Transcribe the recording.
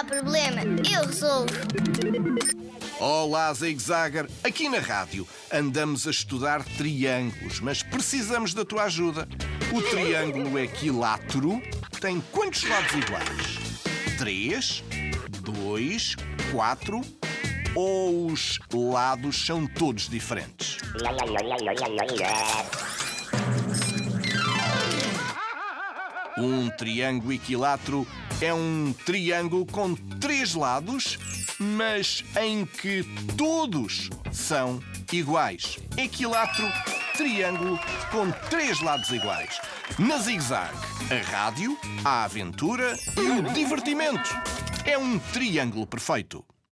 há problema, eu resolvo. Olá, Zig Zagger. Aqui na rádio andamos a estudar triângulos, mas precisamos da tua ajuda. O triângulo equilátero tem quantos lados iguais? Três? Dois? Quatro? Ou os lados são todos diferentes? Um triângulo equilátero é um triângulo com três lados, mas em que todos são iguais. Equilátero, triângulo com três lados iguais. Na Zig Zag, a rádio, a aventura e o divertimento. É um triângulo perfeito.